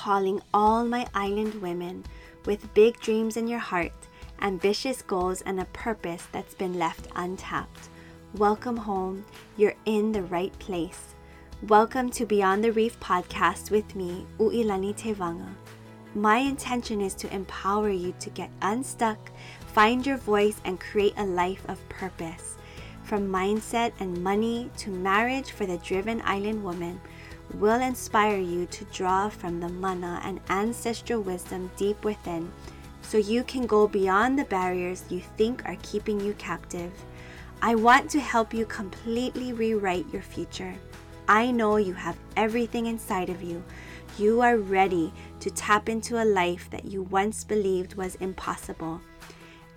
calling all my island women with big dreams in your heart, ambitious goals, and a purpose that's been left untapped. Welcome home. You're in the right place. Welcome to Beyond the Reef podcast with me, Uilani Tevanga. My intention is to empower you to get unstuck, find your voice, and create a life of purpose. From mindset and money to marriage for the driven island woman will inspire you to draw from the mana and ancestral wisdom deep within so you can go beyond the barriers you think are keeping you captive. I want to help you completely rewrite your future. I know you have everything inside of you. You are ready to tap into a life that you once believed was impossible.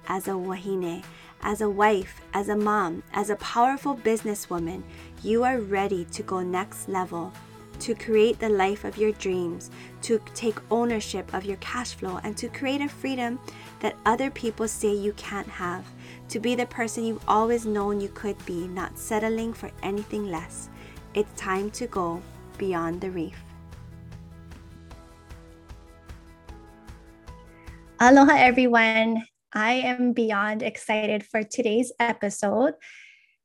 As a wahine, as a wife, as a mom, as a powerful businesswoman, you are ready to go next level, to create the life of your dreams, to take ownership of your cash flow, and to create a freedom that other people say you can't have, to be the person you've always known you could be, not settling for anything less. It's time to go beyond the reef. Aloha, everyone. I am beyond excited for today's episode.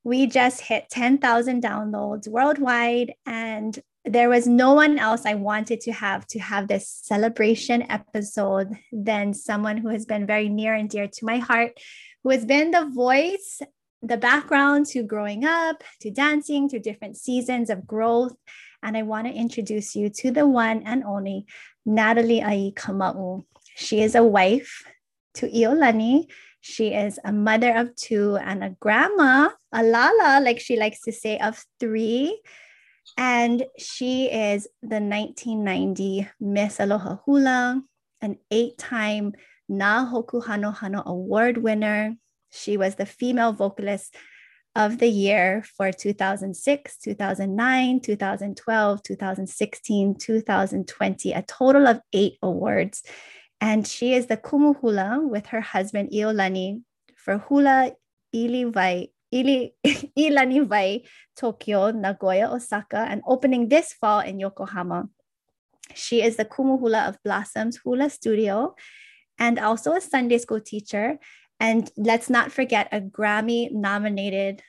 We just hit 10,000 downloads worldwide, and there was no one else I wanted to have to have this celebration episode than someone who has been very near and dear to my heart, who has been the voice, the background to growing up, to dancing, to different seasons of growth. And I want to introduce you to the one and only Natalie Ai Kama'u. She is a wife to Iolani. She is a mother of two and a grandma, a lala, like she likes to say, of three. And she is the 1990 Miss Aloha Hula, an eight time Na Hoku Hanohano Award winner. She was the female vocalist of the year for 2006, 2009, 2012, 2016, 2020, a total of eight awards. And she is the kumu hula with her husband Iolani for Hula Ili Vai, Ili, Ilani Vai, Tokyo, Nagoya, Osaka, and opening this fall in Yokohama. She is the kumu hula of Blossoms Hula Studio and also a Sunday school teacher. And let's not forget a Grammy nominated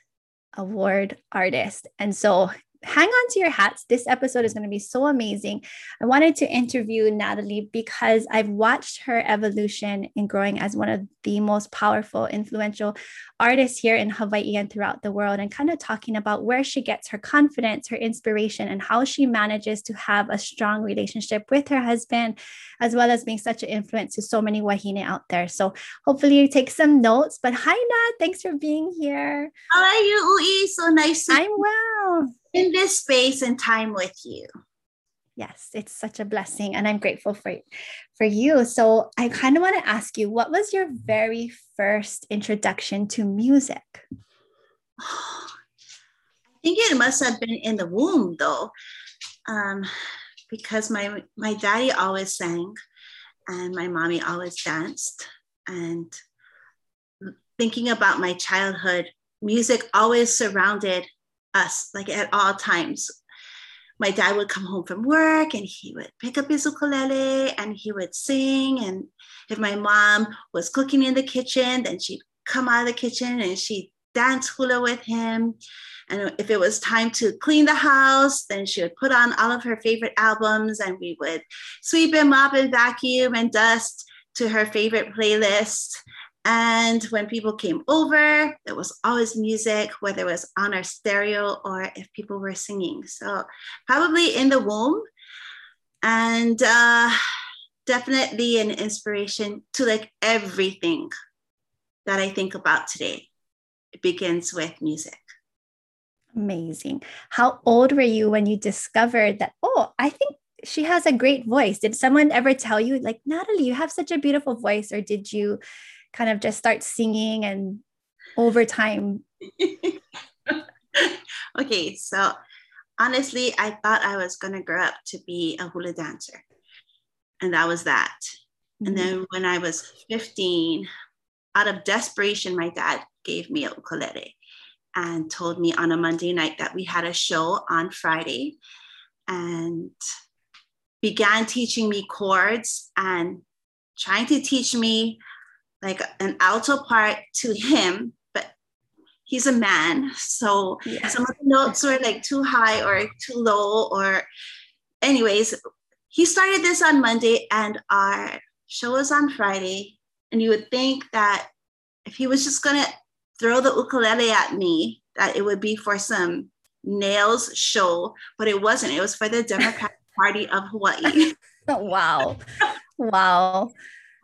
award artist. And so hang on to your hats. This episode is going to be so amazing. I wanted to interview Natalie because I've watched her evolution in growing as one of the most powerful, influential artists here in Hawaii and throughout the world, and kind of talking about where she gets her confidence, her inspiration, and how she manages to have a strong relationship with her husband, as well as being such an influence to so many wahine out there. So hopefully you take some notes. But hi, Nat. Thanks for being here. How are you, Ui? So nice to I'm well in this space and time with you. Yes, it's such a blessing and I'm grateful for for you. So I kind of want to ask you what was your very first introduction to music? I think it must have been in the womb though. Um, because my my daddy always sang and my mommy always danced and thinking about my childhood music always surrounded us like at all times. My dad would come home from work and he would pick up his ukulele and he would sing. And if my mom was cooking in the kitchen, then she'd come out of the kitchen and she'd dance hula with him. And if it was time to clean the house, then she would put on all of her favorite albums and we would sweep and mop and vacuum and dust to her favorite playlist. And when people came over, there was always music, whether it was on our stereo or if people were singing. So, probably in the womb. And uh, definitely an inspiration to like everything that I think about today. It begins with music. Amazing. How old were you when you discovered that, oh, I think she has a great voice? Did someone ever tell you, like, Natalie, you have such a beautiful voice? Or did you kind of just start singing and over time? okay, so honestly, I thought I was going to grow up to be a hula dancer. And that was that. Mm-hmm. And then when I was 15, out of desperation, my dad gave me a ukulele and told me on a Monday night that we had a show on Friday. And began teaching me chords and trying to teach me like an alto part to him, but he's a man. So yeah. some of the notes were like too high or too low, or, anyways, he started this on Monday and our show was on Friday. And you would think that if he was just going to throw the ukulele at me, that it would be for some nails show, but it wasn't. It was for the Democratic Party of Hawaii. wow. Wow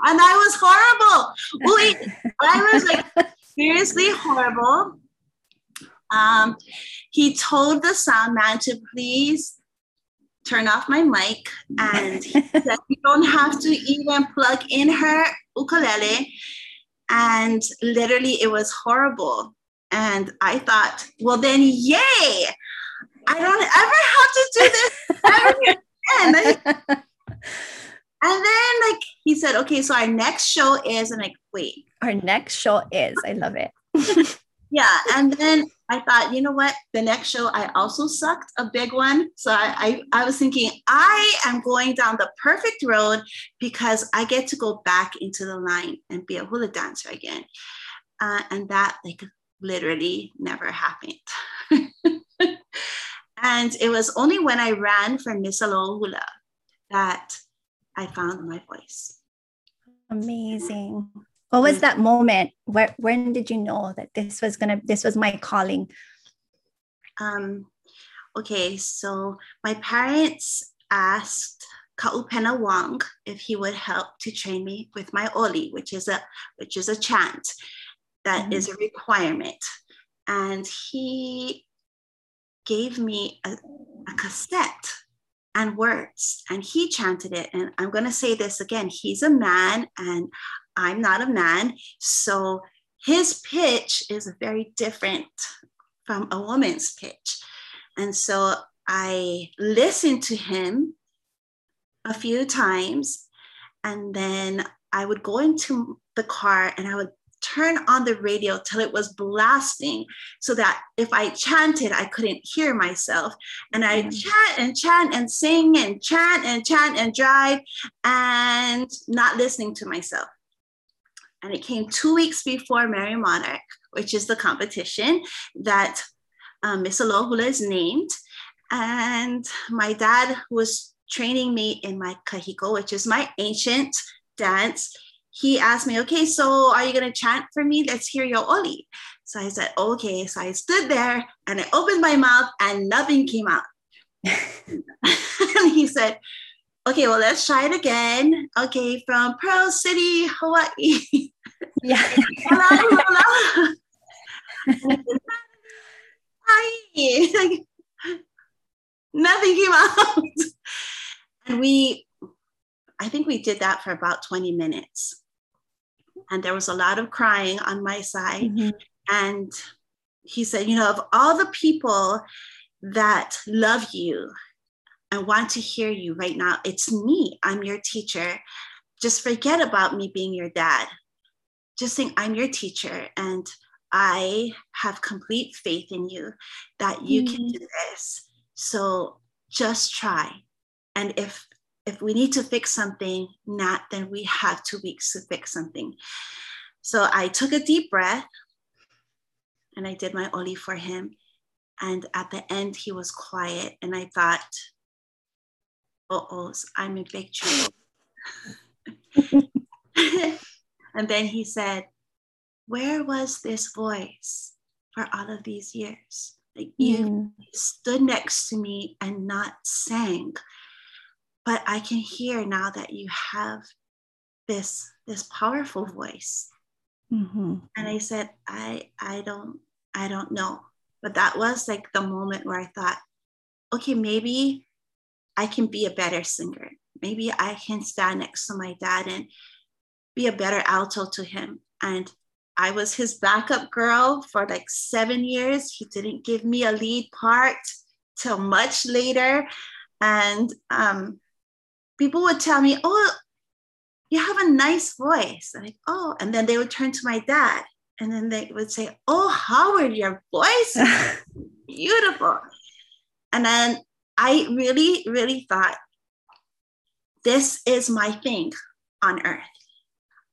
and I was horrible. Wait, I was like seriously horrible. Um, he told the sound man to please turn off my mic, and he said you don't have to even plug in her ukulele. And literally, it was horrible. And I thought, well, then, yay! I don't ever have to do this ever again. And then like he said, okay, so our next show is, and like, wait. Our next show is, I love it. yeah. And then I thought, you know what? The next show I also sucked a big one. So I, I, I was thinking, I am going down the perfect road because I get to go back into the line and be a hula dancer again. Uh, and that like literally never happened. and it was only when I ran for Miss Aloha Hula that I found my voice. Amazing. What was that moment? Where when did you know that this was gonna this was my calling? Um, okay, so my parents asked Kaupena Wong if he would help to train me with my oli, which is a which is a chant that mm-hmm. is a requirement. And he gave me a, a cassette and words. And he chanted it. And I'm going to say this again he's a man, and I'm not a man. So his pitch is very different from a woman's pitch. And so I listened to him a few times, and then I would go into the car and I would turn on the radio till it was blasting so that if I chanted, I couldn't hear myself. And I mm. chant and chant and sing and chant and chant and drive and not listening to myself. And it came two weeks before Merrie Monarch, which is the competition that um, Miss Aloha Hula is named. And my dad was training me in my kahiko, which is my ancient dance he asked me, okay, so are you going to chant for me? Let's hear your Oli. So I said, okay. So I stood there and I opened my mouth and nothing came out. and he said, okay, well, let's try it again. Okay, from Pearl City, Hawaii. Yeah. hello, hello. Hi. Like, nothing came out. And we, I think we did that for about 20 minutes and there was a lot of crying on my side. Mm-hmm. And he said, You know, of all the people that love you and want to hear you right now, it's me. I'm your teacher. Just forget about me being your dad. Just think I'm your teacher and I have complete faith in you that you mm-hmm. can do this. So just try. And if if we need to fix something, not then we have two weeks to fix something. So I took a deep breath and I did my Oli for him. And at the end, he was quiet. And I thought, oh, I'm in big trouble. and then he said, Where was this voice for all of these years? Like you mm. stood next to me and not sang but I can hear now that you have this this powerful voice. Mm-hmm. And I said, I I don't I don't know. But that was like the moment where I thought, okay, maybe I can be a better singer. Maybe I can stand next to my dad and be a better alto to him. And I was his backup girl for like seven years. He didn't give me a lead part till much later. And um, people would tell me, oh, you have a nice voice. And like, oh, and then they would turn to my dad and then they would say, oh, Howard, your voice is beautiful. And then I really, really thought, this is my thing on earth.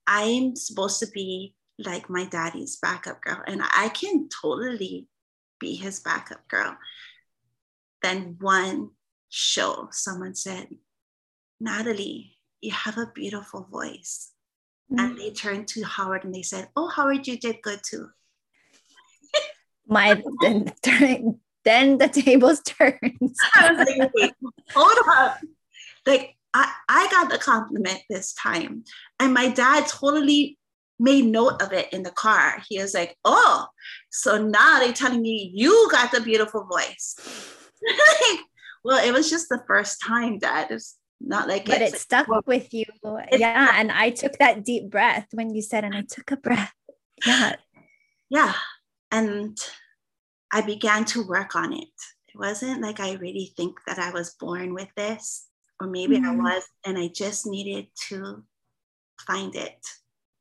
I'm supposed to be like my daddy's backup girl, and I can totally be his backup girl. Then one show, someone said, Natalie, you have a beautiful voice. Mm-hmm. And they turned to Howard and they said, Oh, Howard, you did good too. My then, then the tables turned. I was like, Wait, hold up. Like I, I got the compliment this time. And my dad totally made note of it in the car. He was like, Oh, so now they're telling me you got the beautiful voice. like, well, it was just the first time, Dad. It's not like But it stuck well, with you. Yeah. And I took that deep breath when you said, and I took a breath. Yeah. Yeah. And I began to work on it. It wasn't like I really think that I was born with this, or maybe mm-hmm. I was, and I just needed to find it.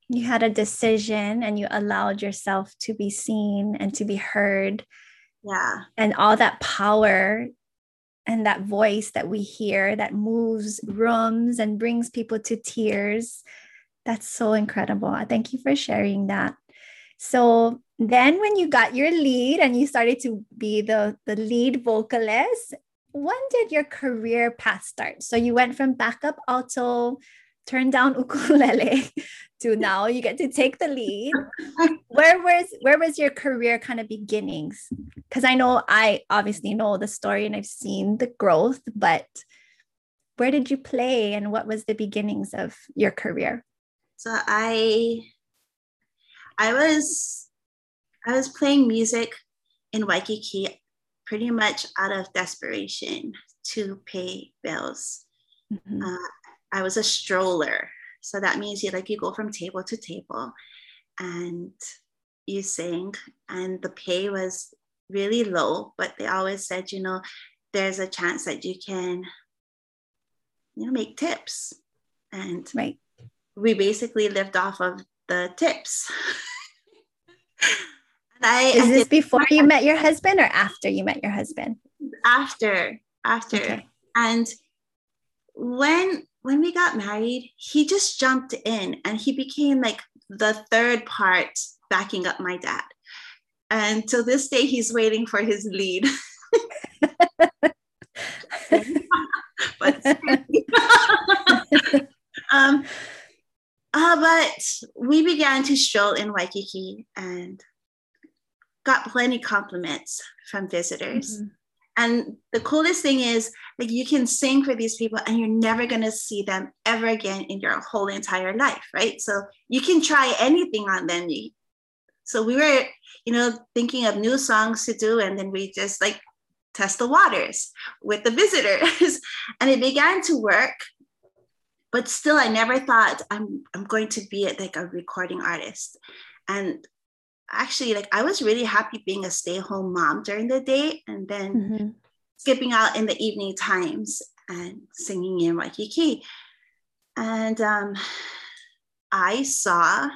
You had a decision and you allowed yourself to be seen and to be heard. Yeah. And all that power and that voice that we hear that moves rooms and brings people to tears. That's so incredible. Thank you for sharing that. So then when you got your lead and you started to be the, the lead vocalist, when did your career path start? So you went from backup alto, turned down ukulele to now you get to take the lead. where was where was your career kind of beginnings? Because I know I obviously know the story and I've seen the growth, but where did you play and what was the beginnings of your career? So I I was I was playing music in Waikiki pretty much out of desperation to pay bills. Mm-hmm. Uh, I was a stroller. So that means you like you go from table to table and you sing and the pay was really low, but they always said, you know, there's a chance that you can, you know, make tips. And right. we basically lived off of the tips. I, Is this before you met your husband or after you met your husband? After, after. Okay. And when when we got married, he just jumped in and he became like the third part backing up my dad. And to this day, he's waiting for his lead. but, um, uh, but we began to stroll in Waikiki and got plenty compliments from visitors. Mm-hmm. And the coolest thing is, like, you can sing for these people and you're never going to see them ever again in your whole entire life, right? So you can try anything on them. So we were, you know, thinking of new songs to do, and then we just like test the waters with the visitors. and it began to work. But still, I never thought I'm, I'm going to be like a recording artist. And actually like I was really happy being a stay-at-home mom during the day and then mm-hmm. skipping out in the evening times and singing in Waikiki. And um, I saw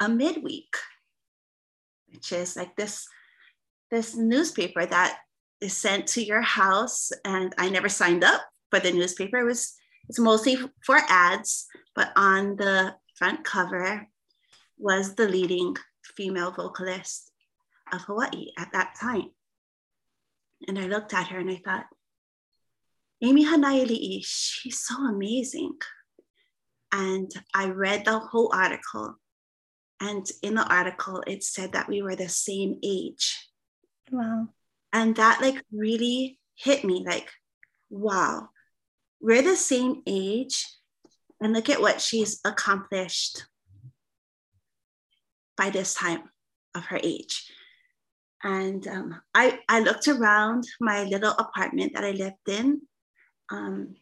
a midweek, which is like this this newspaper that is sent to your house. And I never signed up for the newspaper. It was it's mostly for ads, but on the front cover was the leading female vocalist of Hawaii at that time. And I looked at her and I thought, Amy Hanaiali'i, she's so amazing. And I read the whole article. And in the article, it said that we were the same age. Wow. And that like really hit me like, wow, we're the same age. And look at what she's accomplished by this time of her age. And um, I, I looked around my little apartment that I lived in, um,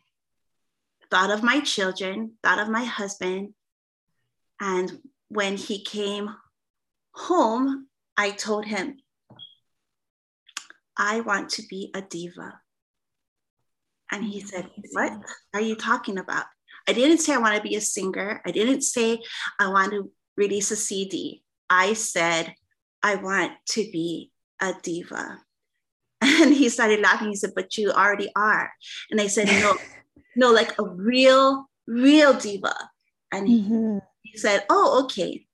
thought of my children, thought of my husband. And when he came home, I told him, I want to be a diva. And he said, What are you talking about? I didn't say I want to be a singer. I didn't say I want to release a CD, I said, I want to be a diva. And he started laughing. He said, But you already are. And I said, No, No, like a real, real diva. And Mm-hmm. he, he said, Oh, okay.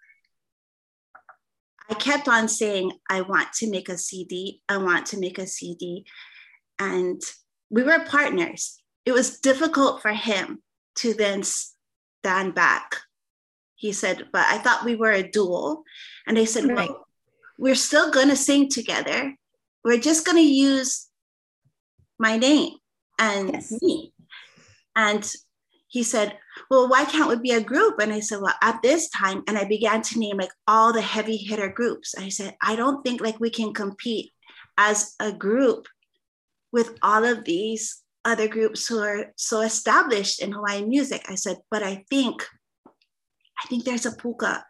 I kept on saying, I want to make a CD. I want to make a CD. And we were partners. It was difficult for him to then stand back. He said, But I thought we were a duo. And I said, Right. Well, we're still going to sing together. We're just going to use my name and Yes. me. And he said, Well, why can't we be a group? And I said, Well, at this time, and I began to name like all the heavy hitter groups. I said, I don't think like we can compete as a group with all of these other groups who are so established in Hawaiian music. I said, but I think, I think there's a puka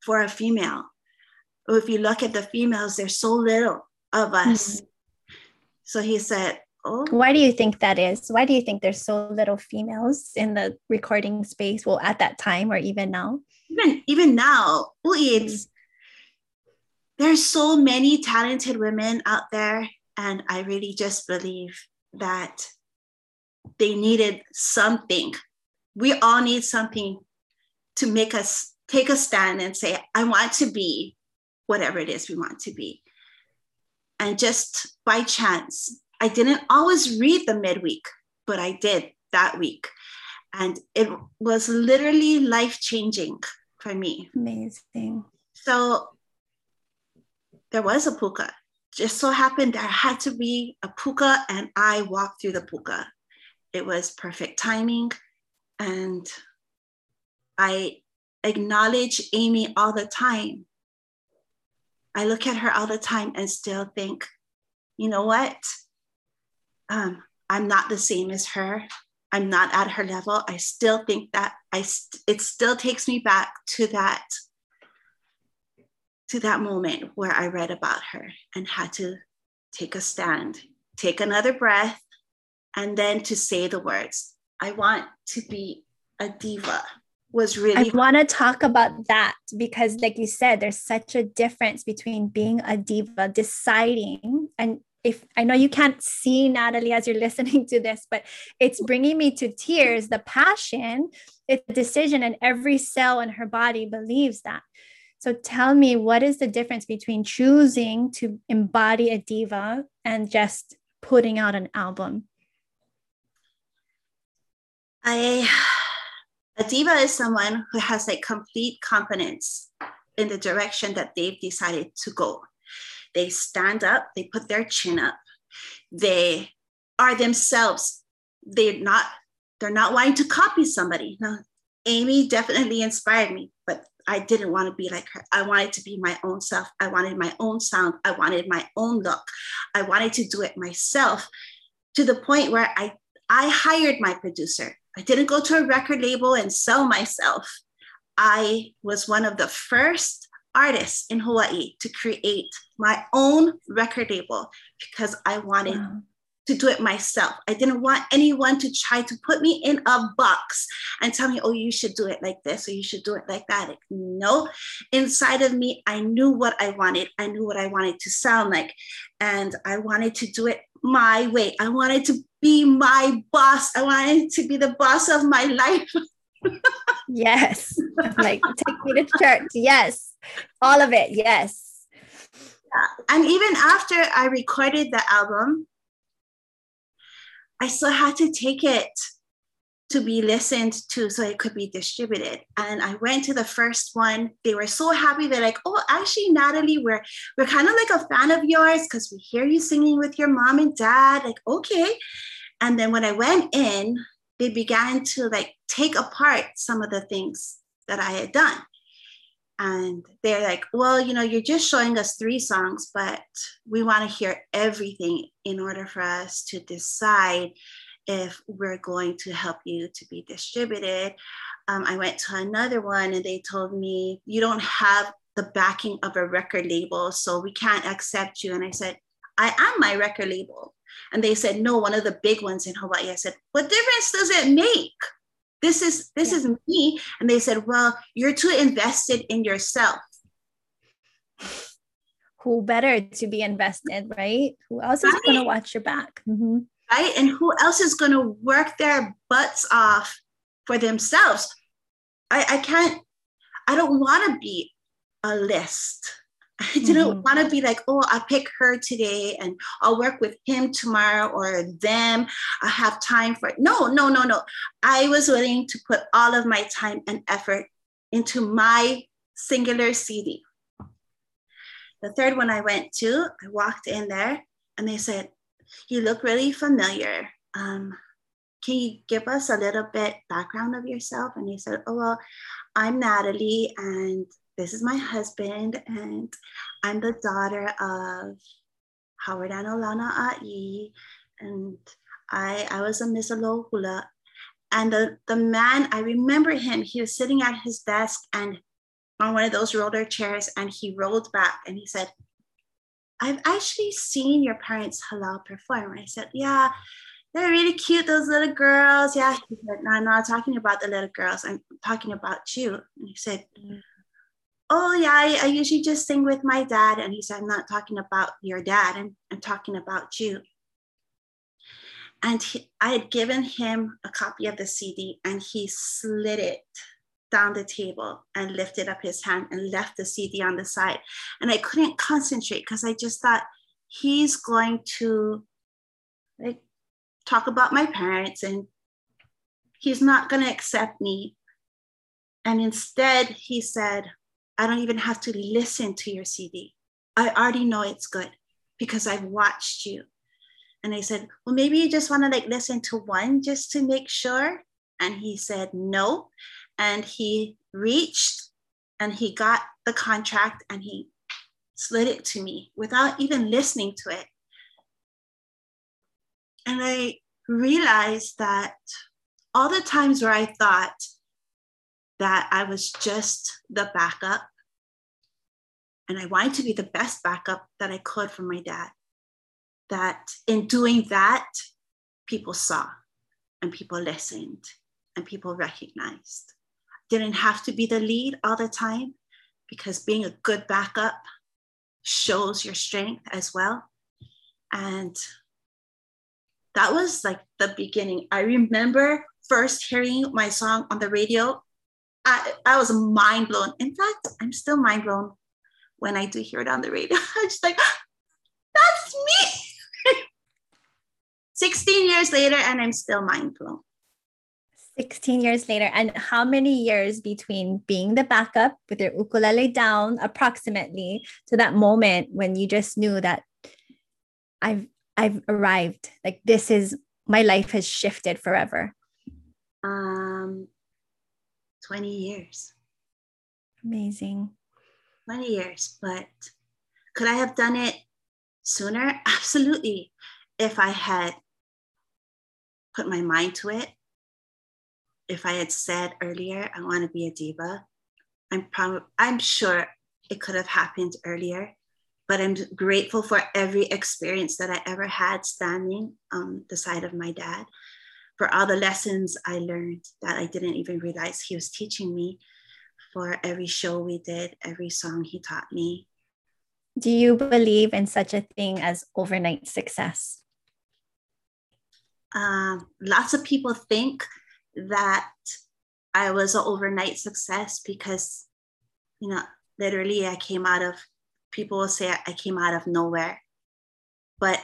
for a female. If you look at the females, there's so little of hmm. us. So he said, Oh, Why do you think that is? Why do you think there's so little females in the recording space? Well, at that time or even now? even even now, it's hmm. there's so many talented women out there, and I really just believe that they needed something. We all need something to make us take a stand and say, I want to be whatever it is we want to be. And just by chance, I didn't always read the midweek, but I did that week. And it was literally life changing for me. Amazing. So there was a puka. Just so happened there had to be a puka, and I walked through the puka. It was perfect timing. And I acknowledge Amy all the time. I look at her all the time and still think, you know what? Um, I'm not the same as her. I'm not at her level. I still think that I st- it still takes me back to that to that moment where I read about her and had to take a stand, take another breath, and then to say the words, I want to be a diva was really I want to talk about that because, like you said, there's such a difference between being a diva, deciding, and if I know you can't see Natalie as you're listening to this, but it's bringing me to tears. The passion, it's a decision, and every cell in her body believes that. So tell me, what is the difference between choosing to embody a diva and just putting out an album? I a diva is someone who has like complete confidence in the direction that they've decided to go. They stand up, they put their chin up, they are themselves. They're not, they're not wanting to copy somebody. Now, Amy definitely inspired me, but I didn't want to be like her. I wanted to be my own self. I wanted my own sound. I wanted my own look. I wanted to do it myself to the point where I I hired my producer. I didn't go to a record label and sell myself. I was one of the first artists in Hawaii to create my own record label because I wanted Wow. to do it myself. I didn't want anyone to try to put me in a box and tell me, oh, you should do it like this or you should do it like that. Like, no, inside of me, I knew what I wanted. I knew what I wanted to sound like. And I wanted to do it my way. I wanted to be my boss. I wanted to be the boss of my life. Yes. Like, take me to church. Yes. All of it. Yes. And even after I recorded the album, I still had to take it to be listened to so it could be distributed. And I went to the first one. They were so happy. They're like, oh, actually, Natalie, we're we're kind of like a fan of yours because we hear you singing with your mom and dad. Like, okay. And then when I went in, they began to like take apart some of the things that I had done. And they're like, well, you know, you're just showing us three songs, but we want to hear everything in order for us to decide if we're going to help you to be distributed. Um, I went to another one and they told me, you don't have the backing of a record label, so we can't accept you. And I said, I am my record label. And they said, no, one of the big ones in Hawaii. I said, what difference does it make? This is this Yeah. is me. And they said, well, you're too invested in yourself. Who better to be invested, right? Who else is going to watch your back? Mhm. Right? And who else is going to work their butts off for themselves? I, I can't, I don't want to be a list. I didn't mm-hmm. want to be like, oh, I'll pick her today and I'll work with him tomorrow or them. I have time for it. No, no, no, no. I was willing to put all of my time and effort into my singular CD. The third one I went to, I walked in there and they said, You look really familiar. Um, can you give us a little bit background of yourself? And he said, Oh, well, I'm Natalie and this is my husband, and I'm the daughter of Howard and Olana Ai, and I, I was a Miss Aloha. And the, the man, I remember him, he was sitting at his desk and on one of those roller chairs, and he rolled back and he said, I've actually seen your parents halau perform. I said, Yeah, they're really cute, those little girls. Yeah. He said, No, I'm not talking about the little girls. I'm talking about you. And he said, mm oh yeah, I, I, usually just sing with my dad. And he said, I'm not talking about your dad, I'm, I'm talking about you. And he, I had given him a copy of the CD and he slid it down the table and lifted up his hand and left the CD on the side. And I couldn't concentrate because I just thought he's going to like talk about my parents and he's not going to accept me. And instead, he said, I don't even have to listen to your CD. I already know it's good because I've watched you. And I said, Well, maybe you just want to like listen to one just to make sure. And he said, No. And he reached and he got the contract and he slid it to me without even listening to it. And I realized that all the times where I thought that I was just the backup. And I wanted to be the best backup that I could for my dad. That in doing that, people saw and people listened and people recognized. Didn't have to be the lead all the time because being a good backup shows your strength as well. And that was like the beginning. I remember first hearing my song on the radio I, I was mind blown. In fact, I'm still mind blown when I do hear it on the radio. I'm just like, that's me. 16 years later, and I'm still mind blown. 16 years later. And how many years between being the backup with your ukulele down, approximately, to that moment when you just knew that I've I've arrived. Like this is my life has shifted forever. Um 20 years. Amazing. 20 years. But could I have done it sooner? Absolutely. If I had put my mind to it, if I had said earlier, I want to be a diva, I'm probably, I'm sure it could have happened earlier. But I'm grateful for every experience that I ever had standing on the side of my dad for all the lessons I learned that I didn't even realize he was teaching me for every show we did, every song he taught me. Do you believe in such a thing as overnight success? Um, lots of people think that I was an overnight success because, you know, literally I came out of, people will say I came out of nowhere. But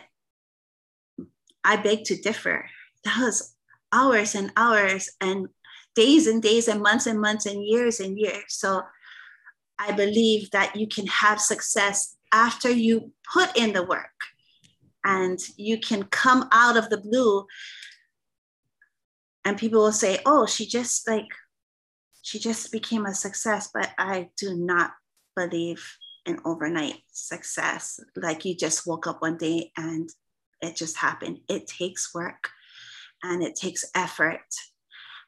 I beg to differ. That was hours and hours and days and days and months and months and years and years. So I believe that you can have success after you put in the work and you can come out of the blue and people will say, oh, she just like, she just became a success. But I do not believe in overnight success. Like you just woke up one day and it just happened. It takes work and it takes effort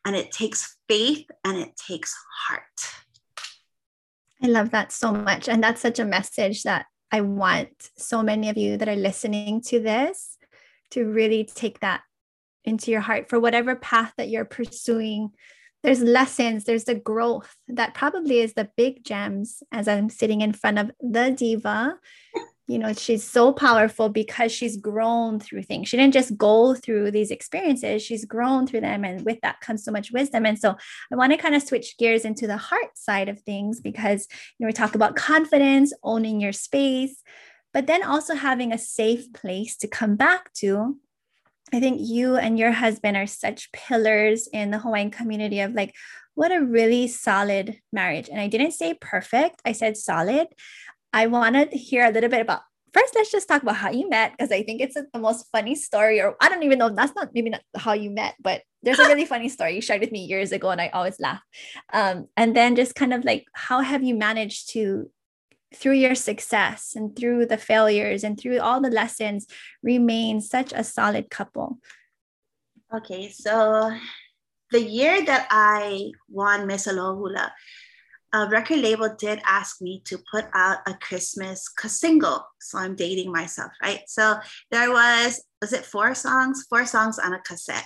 and it takes faith and it takes heart. I love that so much. And that's such a message that I want so many of you that are listening to this to really take that into your heart for whatever path that you're pursuing. There's lessons, there's the growth that probably is the big gems as I'm sitting in front of the diva. You know she's so powerful because she's grown through things. She didn't just go through these experiences she's grown through them and with that comes so much wisdom. And so i want to kind of switch gears into the heart side of things because you know we talk about confidence owning your space but then also having a safe place to come back to i think you and your husband are such pillars in the hawaiian community of like what a really solid marriage and i didn't say perfect i said solid I want to hear a little bit about. First, let's just talk about how you met because I think it's a, the most funny story, or I don't even know. That's not maybe not how you met, but there's a really funny story you shared with me years ago, and I always laugh. Um, and then just kind of like, how have you managed to, through your success and through the failures and through all the lessons, remain such a solid couple? Okay, so the year that I won Miss Aloha Hula, a record label did ask me to put out a Christmas single. So I'm dating myself, right? So there was, was it four songs? Four songs on a cassette.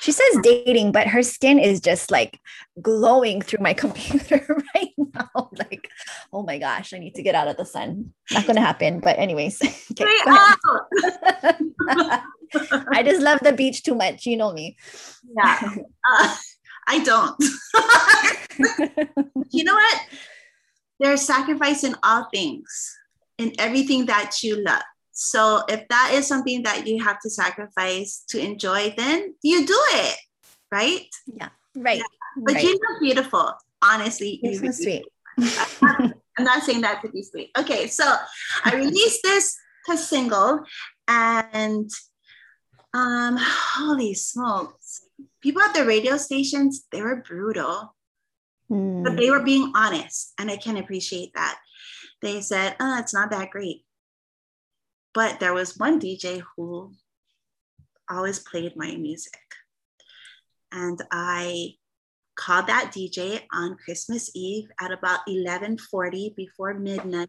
She says dating, but her skin is just like glowing through my computer right now. Like, oh my gosh, I need to get out of the sun. Not going to happen. But, anyways, okay, I just love the beach too much. You know me. Yeah. Uh, I don't. you know what? There's sacrifice in all things, in everything that you love. So if that is something that you have to sacrifice to enjoy, then you do it, right? Yeah, right. Yeah. But right. you look beautiful. Honestly, you're so sweet. I'm not saying that to be sweet. Okay, so I released this to single, and um, holy smokes, people at the radio stations, they were brutal, mm. but they were being honest. And I can appreciate that. They said, oh, it's not that great. But there was one DJ who always played my music. And I called that DJ on Christmas Eve at about 11:40 before midnight.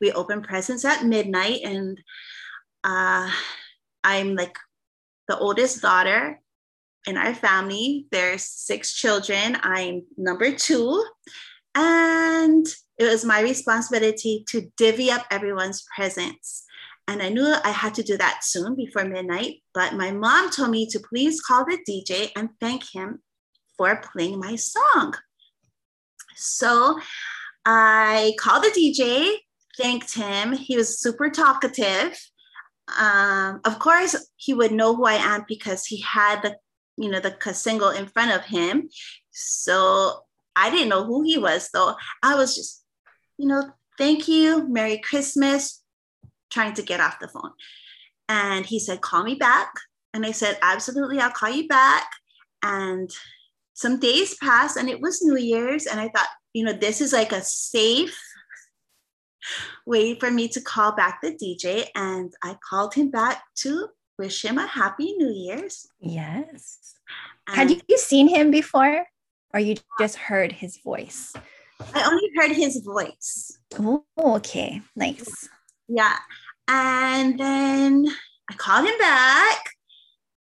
We opened presents at midnight, and uh, I'm like the oldest daughter in our family. There's six children. I'm number two. And it was my responsibility to divvy up everyone's presents. And I knew I had to do that soon before midnight. But my mom told me to please call the DJ and thank him for playing my song. So I called the DJ, thanked him. He was super talkative. Um, of course, he would know who I am because he had the you know, the single in front of him. So I didn't know who he was. So I was just, you know, thank you, Merry Christmas, trying to get off the phone. And he said, call me back. And I said, absolutely, I'll call you back. And some days passed and it was New Year's. And I thought, you know, this is like a safe way for me to call back the DJ. And I called him back to wish him a happy New Year's. Yes. And Had you seen him before, or you just heard his voice? I only heard his voice. Oh, okay. Nice. Yeah. And then I called him back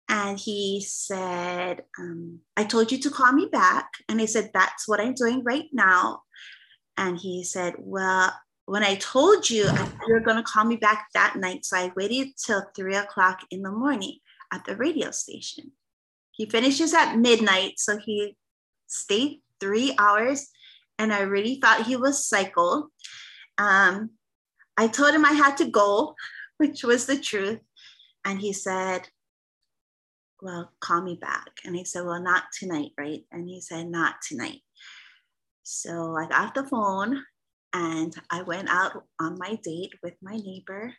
and he said, um, I told you to call me back. And I said, That's what I'm doing right now. And he said, Well, when I told you you were going to call me back that night, so I waited till three o'clock in the morning at the radio station. He finishes at midnight, so he stayed three hours, and I really thought he was psycho. Um, I told him I had to go, which was the truth, and he said, "Well, call me back." And I said, "Well, not tonight, right?" And he said, "Not tonight." So I got the phone and I went out on my date with my neighbor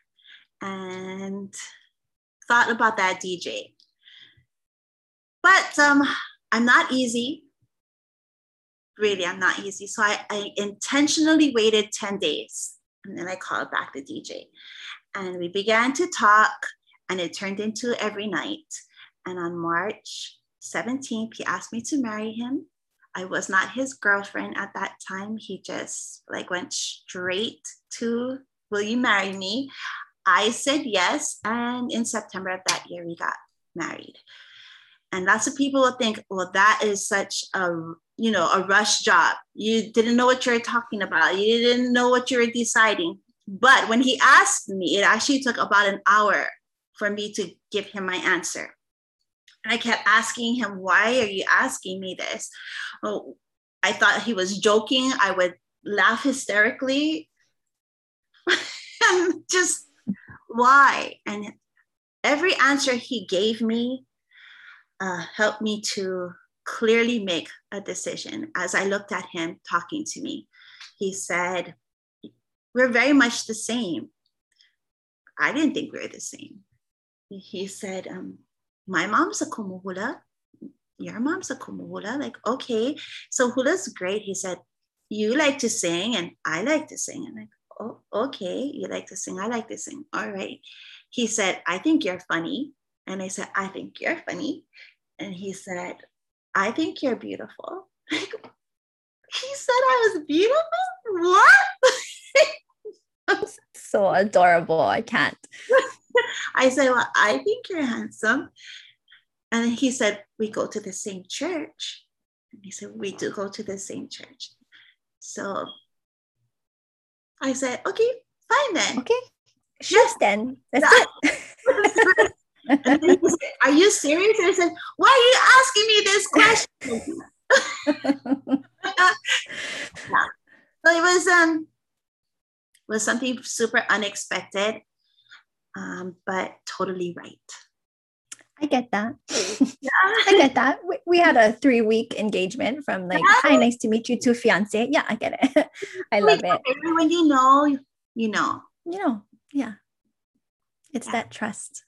and thought about that DJ. But um, I'm not easy. Really, I'm not easy. So I, I intentionally waited 10 days and then I called back the DJ. And we began to talk, and it turned into every night. And on March 17th, he asked me to marry him. I was not his girlfriend at that time. He just like went straight to, will you marry me? I said yes. And in September of that year, we got married. And lots of people will think, well, that is such a, you know, a rush job. You didn't know what you were talking about. You didn't know what you were deciding. But when he asked me, it actually took about an hour for me to give him my answer. And I kept asking him, Why are you asking me this? Well, I thought he was joking. I would laugh hysterically. and just why? And every answer he gave me uh, helped me to clearly make a decision as I looked at him talking to me. He said, We're very much the same. I didn't think we were the same. He said, um, My mom's a kumu hula. Your mom's a kumu hula. Like, okay. So hula's great. He said, You like to sing and I like to sing. I'm like, Oh, okay. You like to sing. I like to sing. All right. He said, I think you're funny. And I said, I think you're funny. And he said, I think you're beautiful. he said I was beautiful? What? so adorable. I can't. I said, Well, I think you're handsome. And he said, We go to the same church. And he said, We do go to the same church. So I said, Okay, fine then. Okay. Sure, then. That's it. Said, Are you serious? I said, Why are you asking me this question? yeah. So it was um was something super unexpected, um, but totally right. I get that. Yeah. I get that. We, we, had a three week engagement from like, yeah. hi, nice to meet you to fiance. Yeah, I get it. I love it. Everyone you know, you know. You know, yeah. It's yeah. that trust.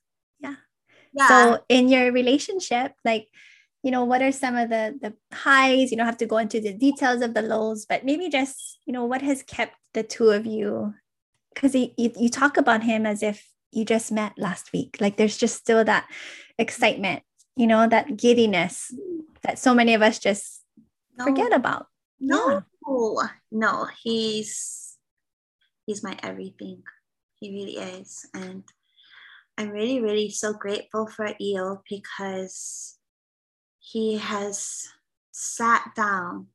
Yeah. So in your relationship, like, you know, what are some of the the highs? You don't have to go into the details of the lows, but maybe just, you know, what has kept the two of you? Because you, you talk about him as if you just met last week. Like there's just still that excitement, you know, that giddiness that so many of us just no. forget about. No, yeah. no, he's he's my everything. He really is. And I'm really, really so grateful for Eo because he has sat down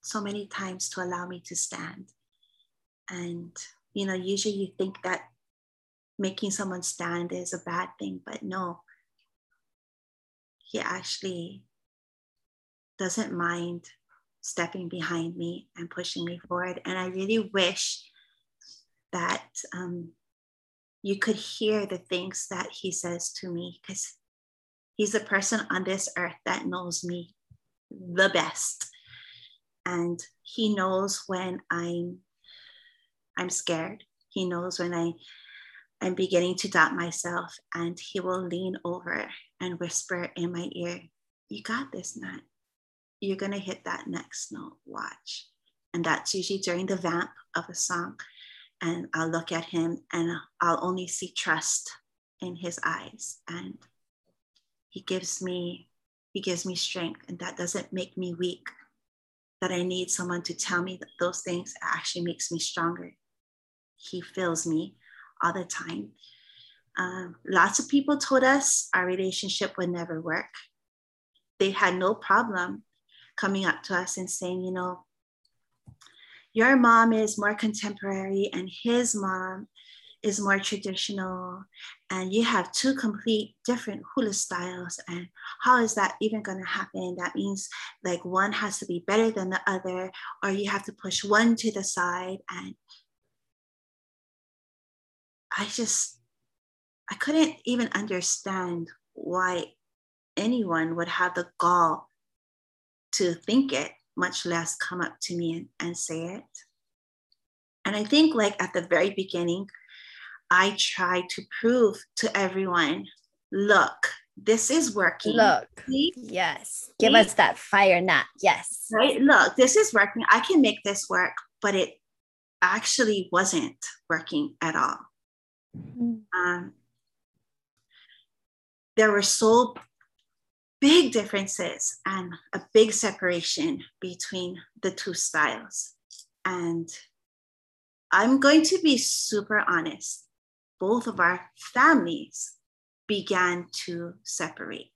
so many times to allow me to stand. And, you know, usually you think that making someone stand is a bad thing, but no, he actually doesn't mind stepping behind me and pushing me forward. And I really wish that um, you could hear the things that he says to me because he's the person on this earth that knows me the best. And he knows when i'm i'm scared. He knows when i i'm beginning to doubt myself and he will lean over and whisper in my ear you got this nat. You're going to hit that next note. Watch. And that's usually during the vamp of a song and I'll look at him and I'll only see trust in his eyes. And he gives me, he gives me strength. And that doesn't make me weak. That I need someone to tell me those things actually makes me stronger. He fills me all the time. Um, lots of people told us our relationship would never work. They had no problem coming up to us and saying, you know, your mom is more contemporary and his mom is more traditional. And you have two complete different hula styles. And how is that even going to happen? That means like one has to be better than the other or you have to push one to the side. And i just i couldn't even understand why anyone would have the gall to think it much less come up to me and, and say it. And I think, like at the very beginning, I tried to prove to everyone look, this is working. Look, See? yes, give See? us that fire nut. Yes. Right. Look, this is working. I can make this work, but it actually wasn't working at all. Mm-hmm. Um, there were so big differences and a big separation between the two styles. And I'm going to be super honest. Both of our families began to separate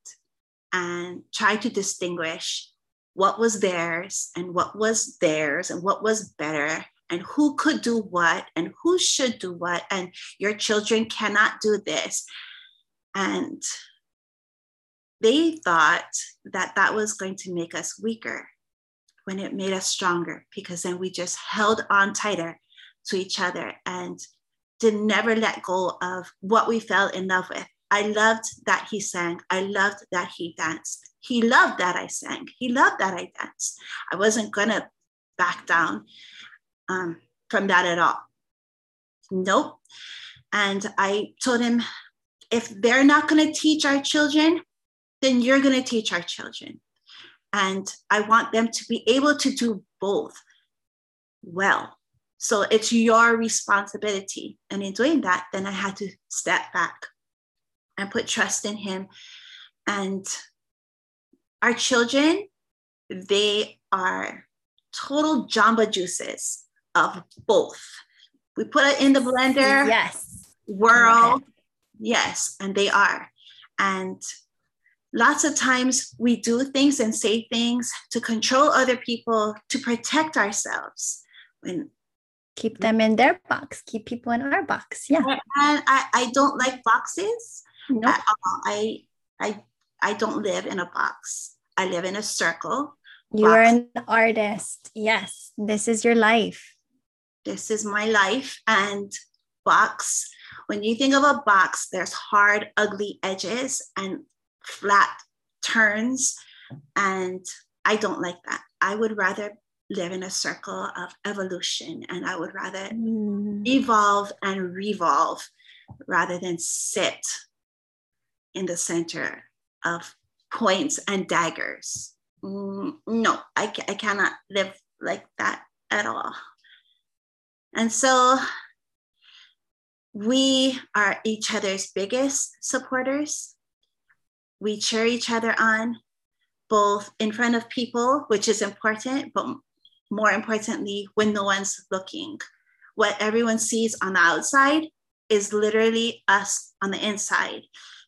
and try to distinguish what was theirs and what was theirs and what was better and who could do what and who should do what and your children cannot do this and they thought that that was going to make us weaker when it made us stronger because then we just held on tighter to each other and did never let go of what we fell in love with. I loved that he sang. I loved that he danced. He loved that I sang. He loved that I danced. I wasn't going to back down um, from that at all. Nope. And I told him, if they're not going to teach our children, then you're going to teach our children. And I want them to be able to do both well. So it's your responsibility. And in doing that, then I had to step back and put trust in him. And our children, they are total jamba juices of both. We put it in the blender. Yes. World. Yes. And they are. And lots of times we do things and say things to control other people to protect ourselves. When keep them in their box. Keep people in our box. Yeah. And i, I don't like boxes. Nope. I, I i don't live in a box. I live in a circle. You box. are an artist. Yes. This is your life. This is my life. And box when you think of a box there's hard ugly edges and flat turns. And I don't like that. I would rather live in a circle of evolution and I would rather mm. evolve and revolve rather than sit in the center of points and daggers. Mm, no, I, I cannot live like that at all. And so we are each other's biggest supporters we cheer each other on, both in front of people, which is important, but more importantly, when no one's looking. What everyone sees on the outside is literally us on the inside.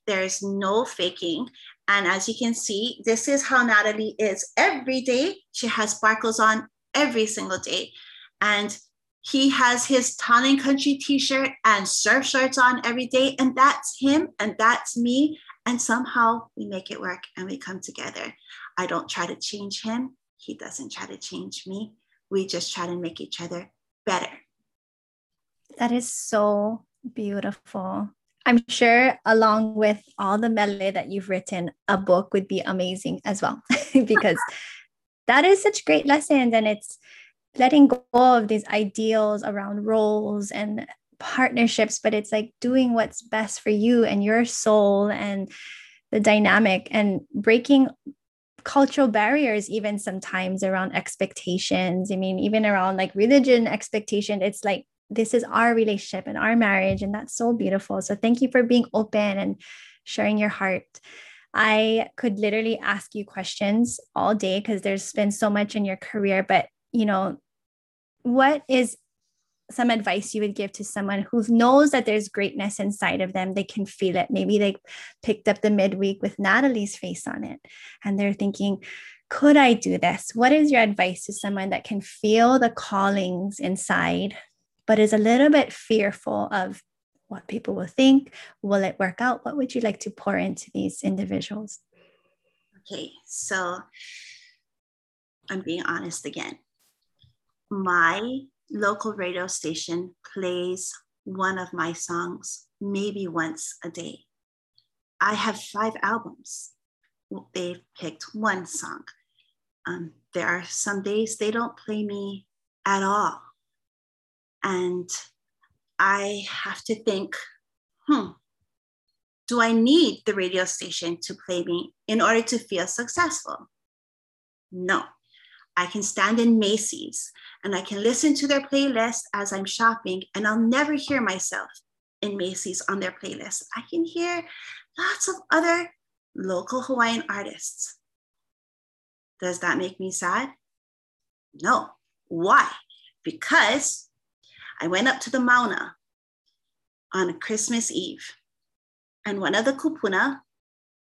There's no faking. And as you can see, this is how Natalie is every day. She has sparkles on every single day. And he has his Town and Country t shirt and surf shorts on every day. And that's him and that's me. And somehow we make it work and we come together. I don't try to change him. He doesn't try to change me. We just try to make each other better. That is so beautiful. I'm sure, along with all the medley that you've written, a book would be amazing as well, because that is such great lessons. And it's letting go of these ideals around roles and partnerships, but it's like doing what's best for you and your soul and the dynamic and breaking cultural barriers even sometimes around expectations. I mean even around like religion expectation it's like this is our relationship and our marriage and that's so beautiful. So thank you for being open and sharing your heart. I could literally ask you questions all day because there's been so much in your career but you know what is some advice you would give to someone who knows that there's greatness inside of them they can feel it. Maybe they picked up the midweek with natalie's face on it and they're thinking could i do this? What is your advice to someone that can feel the callings inside but is a little bit fearful of what people will think? Will it work out? What would you like to pour into these individuals? Okay so i'm being honest again. My local radio station plays one of my songs maybe once a day. I have five albums. They've picked one song. Um, there are some days they don't play me at all. And I have to think, hmm, do I need the radio station to play me in order to feel successful? No. I can stand in Macy's and I can listen to their playlist as I'm shopping, and I'll never hear myself in Macy's on their playlist. I can hear lots of other local Hawaiian artists. Does that make me sad? No. Why? Because I went up to the Mauna on Christmas Eve, and one of the kupuna,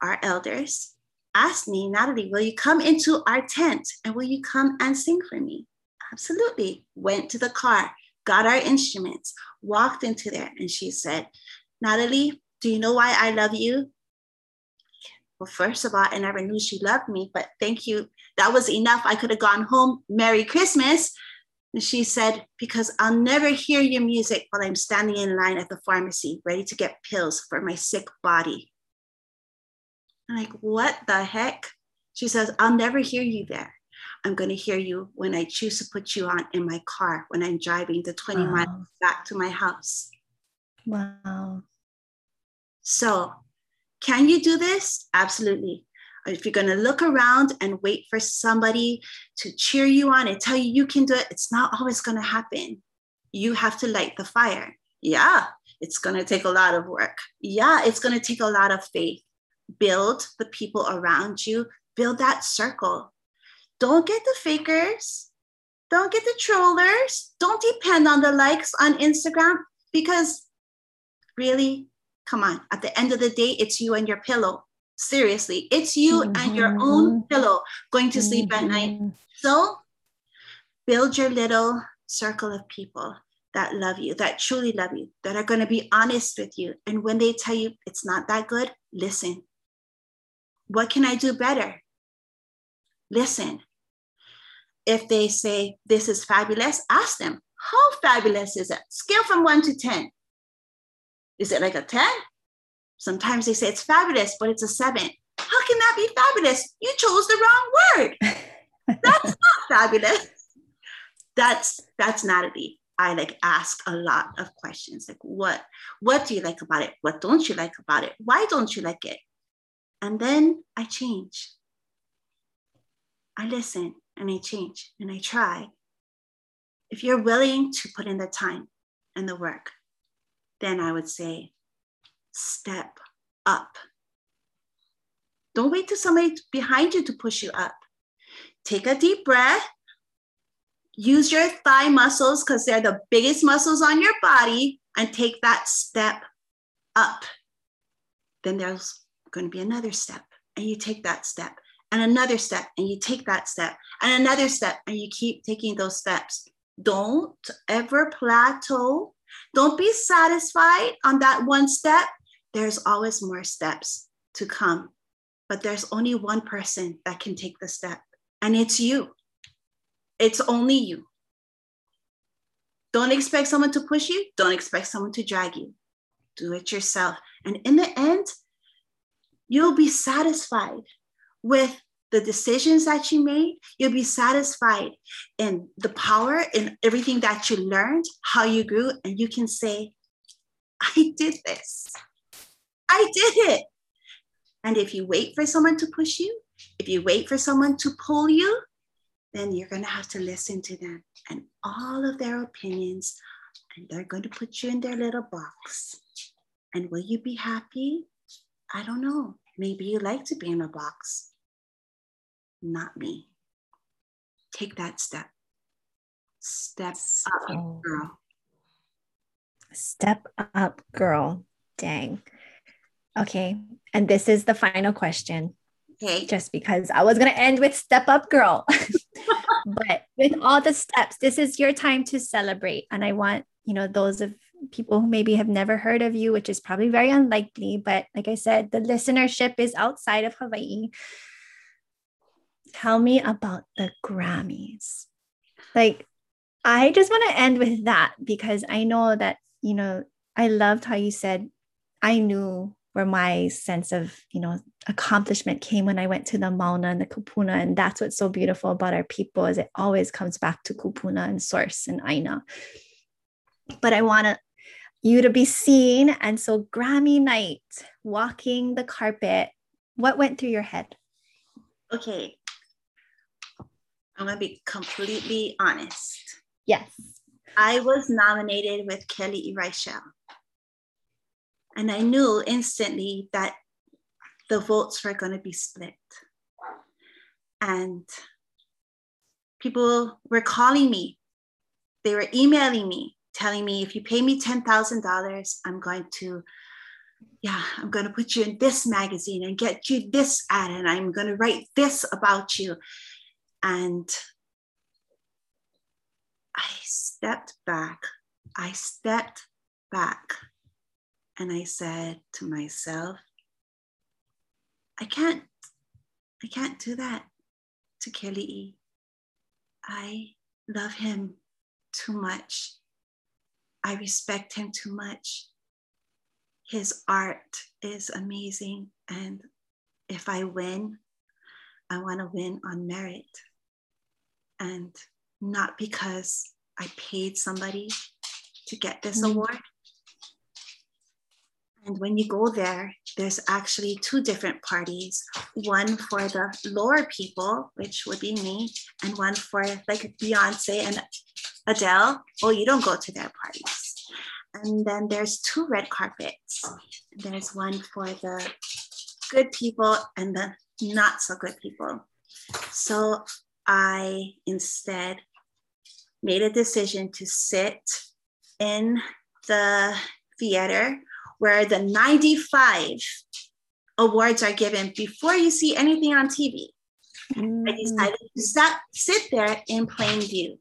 our elders, asked me, Natalie, will you come into our tent and will you come and sing for me? Absolutely. Went to the car, got our instruments, walked into there, and she said, Natalie, do you know why I love you? Well, first of all, I never knew she loved me, but thank you. That was enough. I could have gone home. Merry Christmas. And she said, Because I'll never hear your music while I'm standing in line at the pharmacy, ready to get pills for my sick body. I'm like, What the heck? She says, I'll never hear you there. I'm going to hear you when I choose to put you on in my car when I'm driving the 20 wow. miles back to my house. Wow. So, can you do this? Absolutely. If you're going to look around and wait for somebody to cheer you on and tell you you can do it, it's not always going to happen. You have to light the fire. Yeah, it's going to take a lot of work. Yeah, it's going to take a lot of faith. Build the people around you, build that circle. Don't get the fakers. Don't get the trollers. Don't depend on the likes on Instagram because really, come on, at the end of the day, it's you and your pillow. Seriously, it's you mm-hmm. and your own pillow going to sleep mm-hmm. at night. Mm-hmm. So build your little circle of people that love you, that truly love you, that are going to be honest with you. And when they tell you it's not that good, listen. What can I do better? Listen. If they say this is fabulous, ask them, how fabulous is it? Scale from one to 10. Is it like a 10? Sometimes they say it's fabulous, but it's a seven. How can that be fabulous? You chose the wrong word. That's not fabulous. That's that's Natalie. I like ask a lot of questions like what what do you like about it? What don't you like about it? Why don't you like it? And then I change. I listen and I change and I try. If you're willing to put in the time and the work, then I would say step up. Don't wait till somebody behind you to push you up. Take a deep breath. Use your thigh muscles because they're the biggest muscles on your body and take that step up. Then there's going to be another step, and you take that step, and another step, and you take that step, and another step, and you keep taking those steps. Don't ever plateau. Don't be satisfied on that one step there's always more steps to come, but there's only one person that can take the step, and it's you. It's only you. Don't expect someone to push you, don't expect someone to drag you. Do it yourself. And in the end, you'll be satisfied with the decisions that you made. You'll be satisfied in the power in everything that you learned, how you grew, and you can say, I did this. I did it. And if you wait for someone to push you, if you wait for someone to pull you, then you're going to have to listen to them and all of their opinions, and they're going to put you in their little box. And will you be happy? I don't know. Maybe you like to be in a box. Not me. Take that step. Step up, girl. Step up, girl. Dang. Okay. And this is the final question. Okay. Just because I was going to end with step up girl. but with all the steps, this is your time to celebrate. And I want, you know, those of people who maybe have never heard of you, which is probably very unlikely. But like I said, the listenership is outside of Hawaii. Tell me about the Grammys. Like, I just want to end with that because I know that, you know, I loved how you said, I knew where my sense of you know accomplishment came when I went to the Mauna and the Kupuna, and that's what's so beautiful about our people is it always comes back to Kupuna and Source and Aina. But I want you to be seen, and so Grammy night, walking the carpet, what went through your head? Okay, I'm gonna be completely honest. Yes, I was nominated with Keali'i Reichel. And I knew instantly that the votes were going to be split. And people were calling me, they were emailing me, telling me, if you pay me $10,000, I'm going to, yeah, I'm going to put you in this magazine and get you this ad, and I'm going to write this about you. And I stepped back. I stepped back and I said to myself, I can't, I can't do that to Keali'i. I love him too much. I respect him too much. His art is amazing. And if I win, I want to win on merit and not because I paid somebody to get this mm-hmm. award. And when you go there, there's actually two different parties one for the lower people, which would be me, and one for like Beyonce and Adele. Oh, you don't go to their parties. And then there's two red carpets. There's one for the good people and the not so good people. So I instead made a decision to sit in the theater where the 95 awards are given before you see anything on TV. Mm. I decided to stop, sit there in plain view.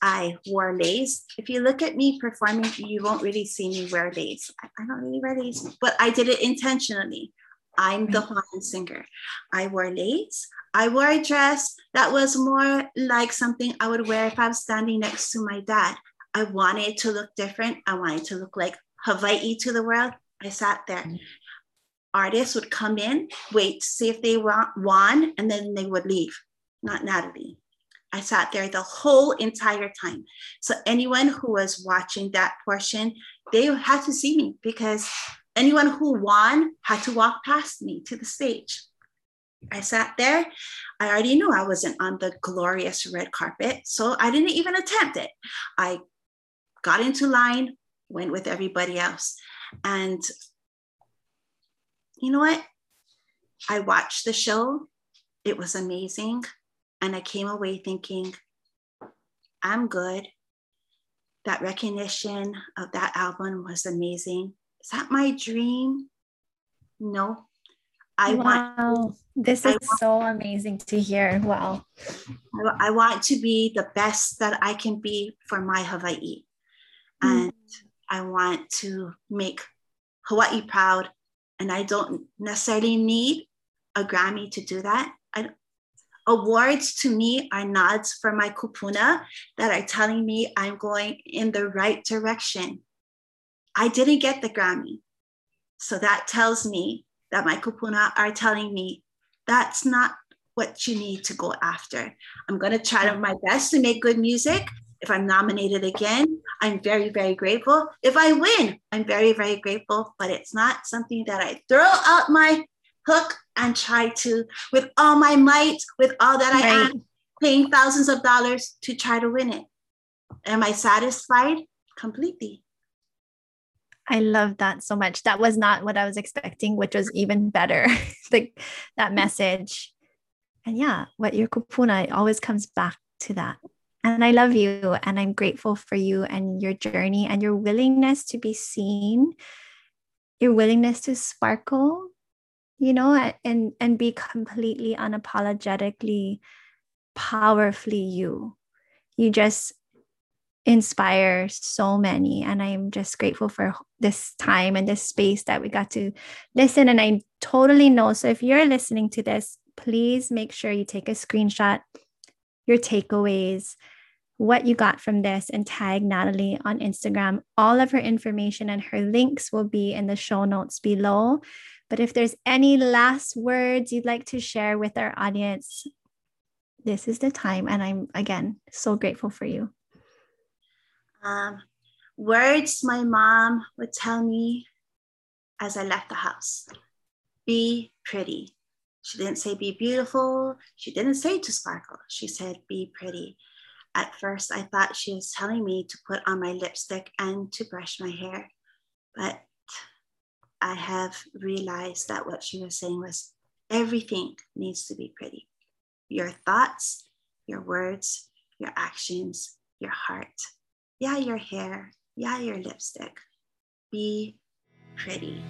I wore lace. If you look at me performing, you won't really see me wear lace. I, don't really wear lace, but I did it intentionally. I'm the Hawaiian singer. I wore lace. I wore a dress that was more like something I would wear if I was standing next to my dad. I wanted to look different. I wanted to look like Hawaii to the world. I sat there. Mm-hmm. Artists would come in, wait, to see if they won, and then they would leave. Not Natalie. I sat there the whole entire time. So anyone who was watching that portion, they had to see me because anyone who won had to walk past me to the stage. I sat there. I already knew I wasn't on the glorious red carpet, so I didn't even attempt it. I got into line, went with everybody else. And you know what? I watched the show, it was amazing. And I came away thinking, I'm good. That recognition of that album was amazing. Is that my dream? No. I wow. want this is want, so amazing to hear. Wow. I, I want to be the best that I can be for my Hawaii. Mm. And I want to make Hawaii proud. And I don't necessarily need a Grammy to do that. Awards to me are nods for my kupuna that are telling me I'm going in the right direction. I didn't get the Grammy. So that tells me that my kupuna are telling me that's not what you need to go after. I'm going to try my best to make good music. If I'm nominated again, I'm very, very grateful. If I win, I'm very, very grateful, but it's not something that I throw out my hook and try to, with all my might, with all that I right. am, paying thousands of dollars to try to win it. Am I satisfied? Completely. I love that so much. That was not what I was expecting, which was even better. like that message. And yeah, what your kupuna always comes back to that. And I love you and I'm grateful for you and your journey and your willingness to be seen, your willingness to sparkle, you know, and and be completely unapologetically powerfully you. You just inspire so many and I'm just grateful for this time and this space that we got to listen and I totally know so if you're listening to this please make sure you take a screenshot your takeaways what you got from this and tag Natalie on Instagram. All of her information and her links will be in the show notes below. But if there's any last words you'd like to share with our audience, this is the time. And I'm, again, so grateful for you. Um, words my mom would tell me as I left the house be pretty. She didn't say be beautiful. She didn't say to sparkle. She said be pretty. At first, I thought she was telling me to put on my lipstick and to brush my hair, but I have realized that what she was saying was everything needs to be pretty. Your thoughts, your words, your actions, your heart. Yeah, your hair. Yeah, your lipstick. Be pretty.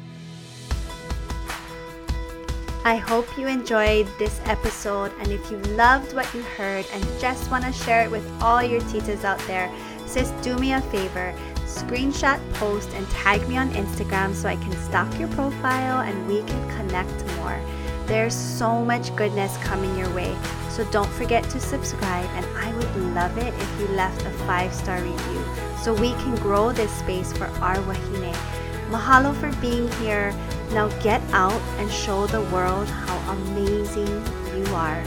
I hope you enjoyed this episode. And if you loved what you heard and just want to share it with all your titas out there, Sis, do me a favor screenshot, post, and tag me on Instagram so I can stalk your profile and we can connect more. There's so much goodness coming your way, so don't forget to subscribe. And I would love it if you left a five star review so we can grow this space for our wahine. Mahalo for being here. Now get out and show the world how amazing you are.